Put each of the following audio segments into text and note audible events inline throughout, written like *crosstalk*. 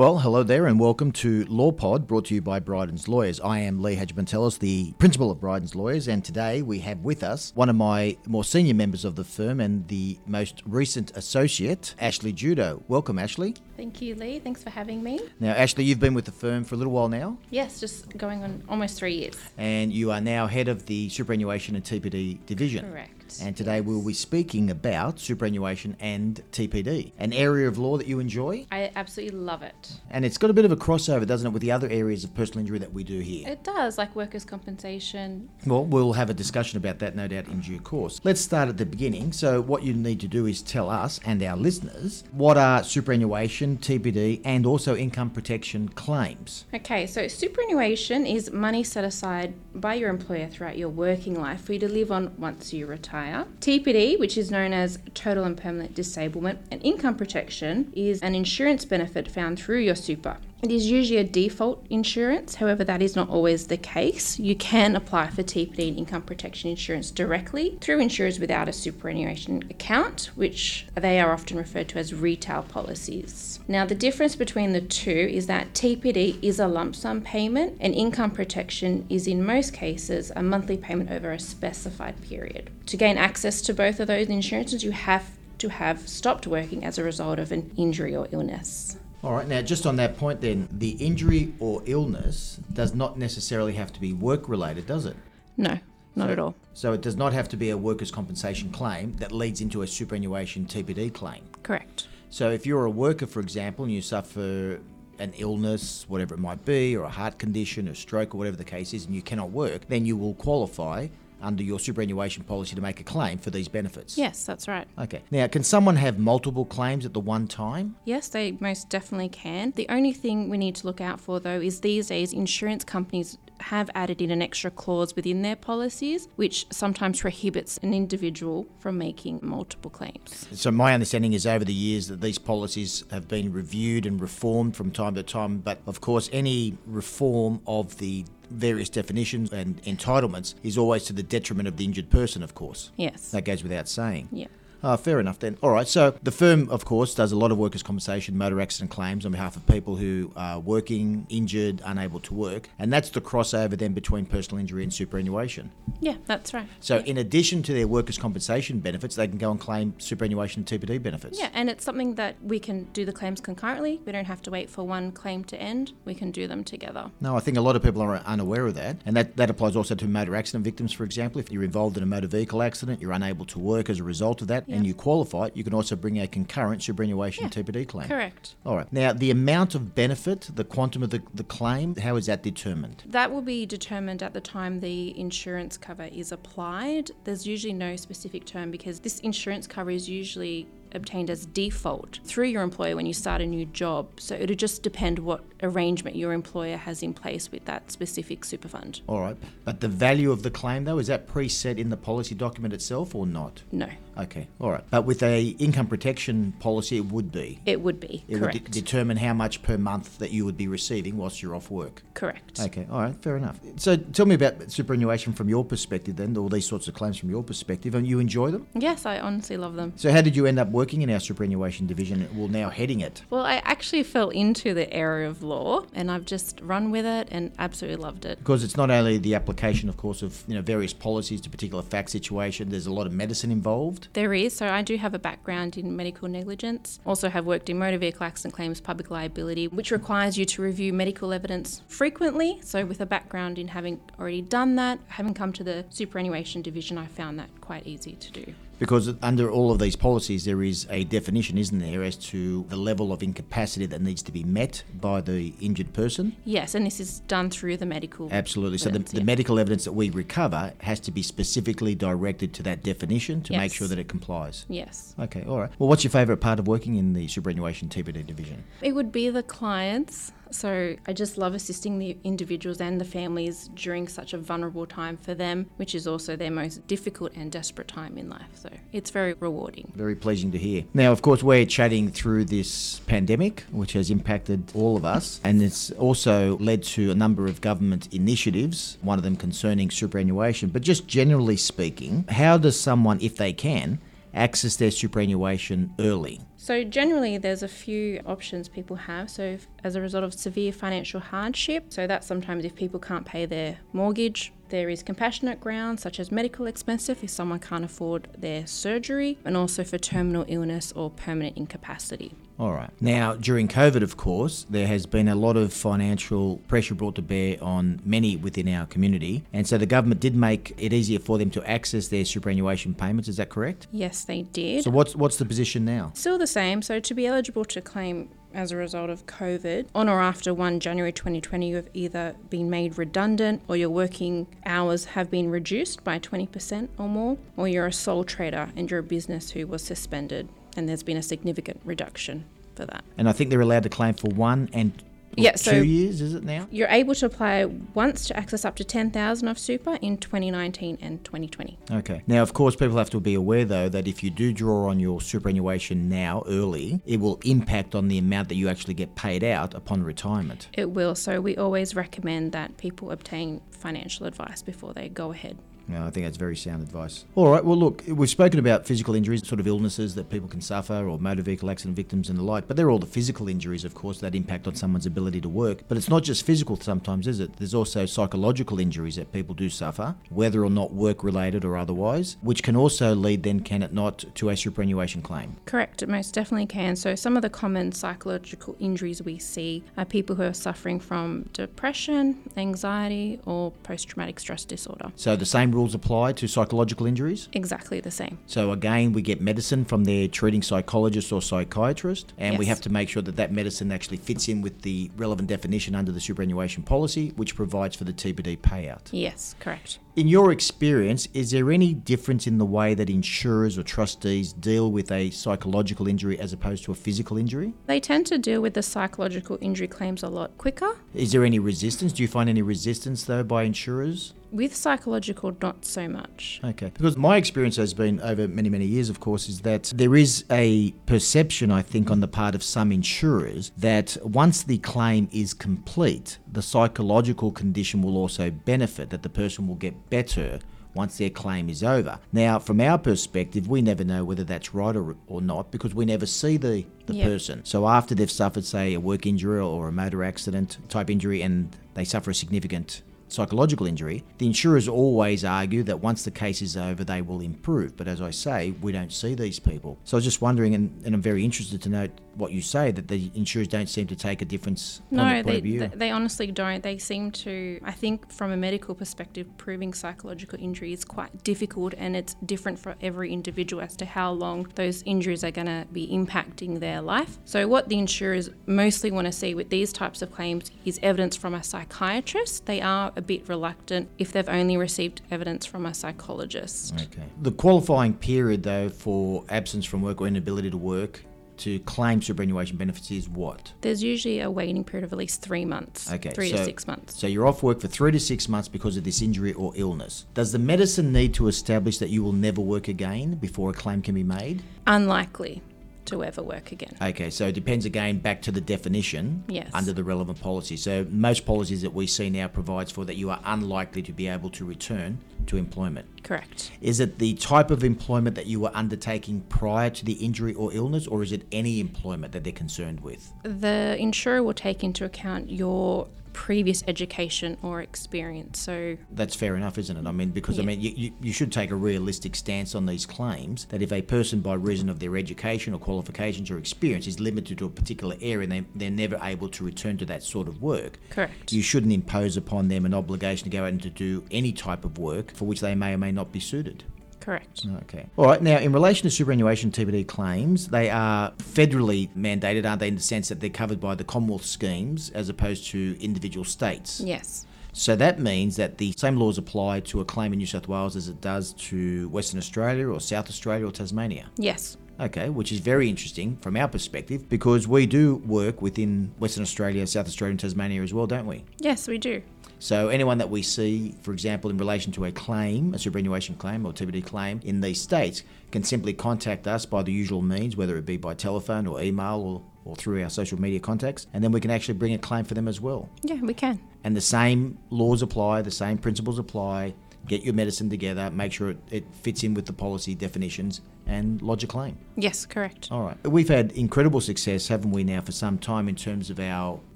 Well, hello there, and welcome to Law Pod, brought to you by Bryden's Lawyers. I am Lee Hagipantelis, the principal of Bryden's Lawyers, and today we have with us one of my more senior members of the firm and the most recent associate, Ashley Judo. Welcome, Ashley. Thank you, Lee. Thanks for having me. Now, Ashley, you've been with the firm for a little while now, Yes, just going on almost three years. and you are now head of the superannuation and TPD division. Correct. And today we'll be speaking about superannuation and TPD, an area of law that you enjoy. I absolutely love it. And it's got a bit of a crossover, doesn't it, with the other areas of personal injury that we do here? It does, like workers' compensation. Well, we'll have a discussion about that, no doubt, in due course. Let's start at the beginning. So, what you need to do is tell us and our listeners what are superannuation, TPD, and also income protection claims. Okay, so superannuation is money set aside by your employer throughout your working life for you to live on once you retire. TPD, which is known as total and permanent disablement, and income protection is an insurance benefit found through your super. It is usually a default insurance, however, that is not always the case. You can apply for TPD and income protection insurance directly through insurers without a superannuation account, which they are often referred to as retail policies. Now, the difference between the two is that TPD is a lump sum payment, and income protection is in most cases a monthly payment over a specified period. To gain access to both of those insurances, you have to have stopped working as a result of an injury or illness. All right, now just on that point, then, the injury or illness does not necessarily have to be work related, does it? No, not at all. So, it does not have to be a workers' compensation claim that leads into a superannuation TPD claim. Correct. So if you're a worker, for example, and you suffer an illness, whatever it might be, or a heart condition, a stroke, or whatever the case is, and you cannot work, then you will qualify under your superannuation policy to make a claim for these benefits. Yes, that's right. Okay. Now, can someone have multiple claims at the one time? Yes, they most definitely can. The only thing we need to look out for, though, is these days insurance companies have added in an extra clause within their policies, which sometimes prohibits an individual from making multiple claims. So my understanding is over the years that these policies have been reviewed and reformed from time to time, but of course any reform of the various definitions and entitlements is always to the detriment of the injured person, of course. Yes. That goes without saying. Yeah. Ah, fair enough then. All right. So the firm, of course, does a lot of workers' compensation, motor accident claims on behalf of people who are working, injured, unable to work, and that's the crossover then between personal injury and superannuation. Yeah, that's right. So in addition to their workers' compensation benefits, they can go and claim superannuation and TPD benefits. Yeah, and it's something that we can do the claims concurrently. We don't have to wait for one claim to end. We can do them together. No, I think a lot of people are unaware of that, and that, that applies also to motor accident victims, for example. If you're involved in a motor vehicle accident, you're unable to work as a result of that, and you qualify, it, you can also bring a concurrent superannuation Yeah, TPD claim. Correct. All right. Now, the amount of benefit, the quantum of the, the claim, how is that determined? That will be determined at the time the insurance cover is applied. There's usually no specific term because this insurance cover is usually obtained as default through your employer when you start a new job. So it'll just depend what arrangement your employer has in place with that specific super fund. All right. But the value of the claim, though, is that preset in the policy document itself or not? No, Okay. All right. But with a income protection policy, it would be. it would be. It correct. would de- determine how much per month that you would be receiving whilst you're off work. correct. Okay, all right, fair enough. So tell me about superannuation from your perspective then, all these sorts of claims from your perspective, and you enjoy them? Yes, I honestly love them. So how did you end up working in our superannuation division, well now heading it? Well, I actually fell into the area of law and I've just run with it and absolutely loved it. Because it's not only the application, of course, of you know various policies to particular fact situation. There's a lot of medicine involved. There is. So I do have a background in medical negligence. Also have worked in motor vehicle accident claims, public liability, which requires you to review medical evidence frequently. So with a background in having already done that, having come to the superannuation division, I found that quite easy to do. Because under all of these policies, there is a definition, isn't there, as to the level of incapacity that needs to be met by the injured person. Yes, and this is done through the medical. Absolutely. So the, evidence, the medical evidence that we recover has to be specifically directed to that definition to make sure that it complies. Yes. Okay, all right. Well, what's your favourite part of working in the superannuation TPD division? It would be the clients. So I just love assisting the individuals and the families during such a vulnerable time for them, which is also their most difficult and desperate time in life. So it's very rewarding. Very pleasing to hear. Now, of course, we're chatting through this pandemic, which has impacted all of us, and it's also led to a number of government initiatives, one of them concerning superannuation. But just generally speaking, how does someone, if they can, access their superannuation early? So, generally, there's a few options people have. So, if, as a result of severe financial hardship, so that's sometimes if people can't pay their mortgage, there is compassionate grounds such as medical expenses if someone can't afford their surgery, and also for terminal illness or permanent incapacity. All right. Now, during COVID, of course, there has been a lot of financial pressure brought to bear on many within our community. And so the government did make it easier for them to access their superannuation payments. Is that correct? Yes, they did. So, what's, what's the position now? Still the same. So, to be eligible to claim as a result of COVID, on or after 1 January 2020, you have either been made redundant or your working hours have been reduced by 20% or more, or you're a sole trader and you're a business who was suspended and there's been a significant reduction for that. And I think they're allowed to claim for one and Yeah, two so- years, is it now? You're able to apply once to access up to 10,000 of super in 2019 and 2020. Okay. Now, of course, people have to be aware, though, that if you do draw on your superannuation now early, it will impact on the amount that you actually get paid out upon retirement. It will, so we always recommend that people obtain financial advice before they go ahead. No, I think that's very sound advice. All right. Well, look, we've spoken about physical injuries, sort of illnesses that people can suffer, or motor vehicle accident victims and the like. But they're all the physical injuries, of course, that impact on someone's ability to work. But it's not just physical sometimes, is it? There's also psychological injuries that people do suffer, whether or not work related or otherwise, which can also lead, then, can it not, to a superannuation claim. Correct, it most definitely can. So, some of the common psychological injuries we see are people who are suffering from depression, anxiety, or post traumatic stress disorder. So the same rules apply to psychological injuries. Exactly the same. So again, we get medicine from their treating psychologist or psychiatrist, and we have to make sure that that medicine actually fits in with the relevant definition under the superannuation policy, which provides for the TPD payout. Yes, correct. In your experience, is there any difference in the way that insurers or trustees deal with a psychological injury as opposed to a physical injury? They tend to deal with the psychological injury claims a lot quicker. Is there any resistance? Do you find any resistance though by insurers? With psychological, not so much. Okay. Because my experience has been over many, many years, of course, is that there is a perception, I think, on the part of some insurers that once the claim is complete, the psychological condition will also benefit, that the person will get better once their claim is over. Now, from our perspective, we never know whether that's right or, or not because we never see the, the Yep. person. So after they've suffered, say, a work injury or a motor accident type injury and they suffer a significant psychological injury, the insurers always argue that once the case is over, they will improve. But as I say, we don't see these people. So I was just wondering, and, and I'm very interested to note what you say, that the insurers don't seem to take a difference No, point they, of view. they, they honestly don't. They seem to, I think, from a medical perspective, proving psychological injury is quite difficult and it's different for every individual as to how long those injuries are going to be impacting their life. So, what the insurers mostly want to see with these types of claims is evidence from a psychiatrist. They are a bit reluctant if they've only received evidence from a psychologist. Okay. The qualifying period, though, for absence from work or inability to work to claim superannuation benefits is what? There's usually a waiting period of at least three months, Okay, three so- to six months. So you're off work for three to six months because of this injury or illness. Does the medicine need to establish that you will never work again before a claim can be made? Unlikely to ever work again. Okay, so it depends again back to the definition Yes. under the relevant policy. So most policies that we see now provides for that you are unlikely to be able to return to employment. Correct. Is it the type of employment that you were undertaking prior to the injury or illness, or is it any employment that they're concerned with? The insurer will take into account your previous education or experience. So, That's fair enough, isn't it? I mean, because I mean, you, you, you should take a realistic stance on these claims that if a person, by reason of their education or qualifications or experience, is limited to a particular area and they, they're never able to return to that sort of work, correct. you shouldn't impose upon them an obligation to go out and to do any type of work for which they may or may not be suited. correct. Okay. All right. Now, in relation to superannuation TPD claims, they are federally mandated, aren't they, in the sense that they're covered by the Commonwealth schemes as opposed to individual states? Yes. So that means that the same laws apply to a claim in New South Wales as it does to Western Australia or South Australia or Tasmania. Yes. Okay, which is very interesting from our perspective because we do work within Western Australia, South Australia, and Tasmania as well, don't we? Yes, we do. So anyone that we see, for example, in relation to a claim, a superannuation claim or TPD claim in these states, can simply contact us by the usual means, whether it be by telephone or email or, or through our social media contacts, and then we can actually bring a claim for them as well. Yeah, we can. And the same laws apply, the same principles apply get your medicine together, make sure it, it fits in with the policy definitions, and lodge a claim. Yes, correct. All right. We've had incredible success, haven't we, now for some time in terms of our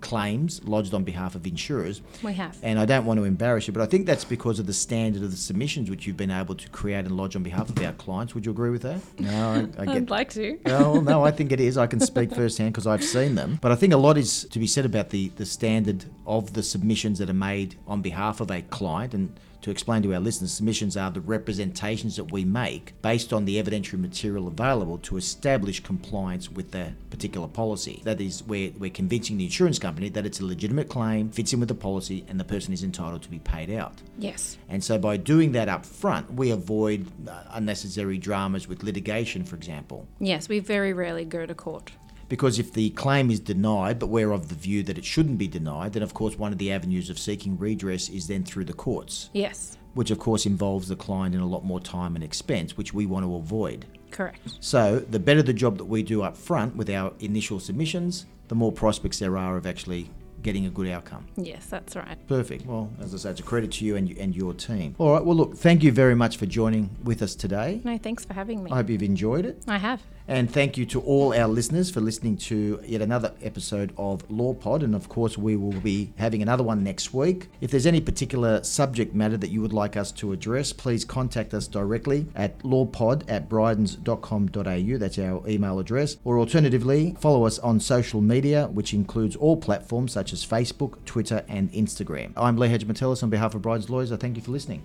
claims lodged on behalf of insurers. We have. And I don't want to embarrass you, but I think that's because of the standard of the submissions which you've been able to create and lodge on behalf of our clients. Would you agree with that? *laughs* No, I, I I'd like to. Oh, no, I think it is. I can speak firsthand because I've seen them. But I think a lot is to be said about the, the standard of the submissions that are made on behalf of a client. And to explain to our listeners, submissions are the representations that we make based on the evidentiary material available to establish compliance with the particular policy. That is, we're, we're convincing the insurance company that it's a legitimate claim, fits in with the policy, and the person is entitled to be paid out. Yes. And so by doing that up front, we avoid uh, unnecessary dramas with litigation, for example. Yes, we very rarely go to court. Because if the claim is denied, but we're of the view that it shouldn't be denied, then of course one of the avenues of seeking redress is then through the courts, Yes, which of course involves the client in a lot more time and expense, which we want to avoid. correct. So the better the job that we do up front with our initial submissions, the more prospects there are of actually getting a good outcome. Yes, that's right. Perfect. Well, as I say, it's a credit to you and, and your team. All right. Well, look, thank you very much for joining with us today. No, thanks for having me. I hope you've enjoyed it. I have. And thank you to all our listeners for listening to yet another episode of Law Pod. And of course, we will be having another one next week. If there's any particular subject matter that you would like us to address, please contact us directly at lawpod at brydens.com.au. That's our email address. Or alternatively, follow us on social media, which includes all platforms such as Facebook, Twitter, and Instagram. I'm Lee Hagipantelis on behalf of Brydens Lawyers. I thank you for listening.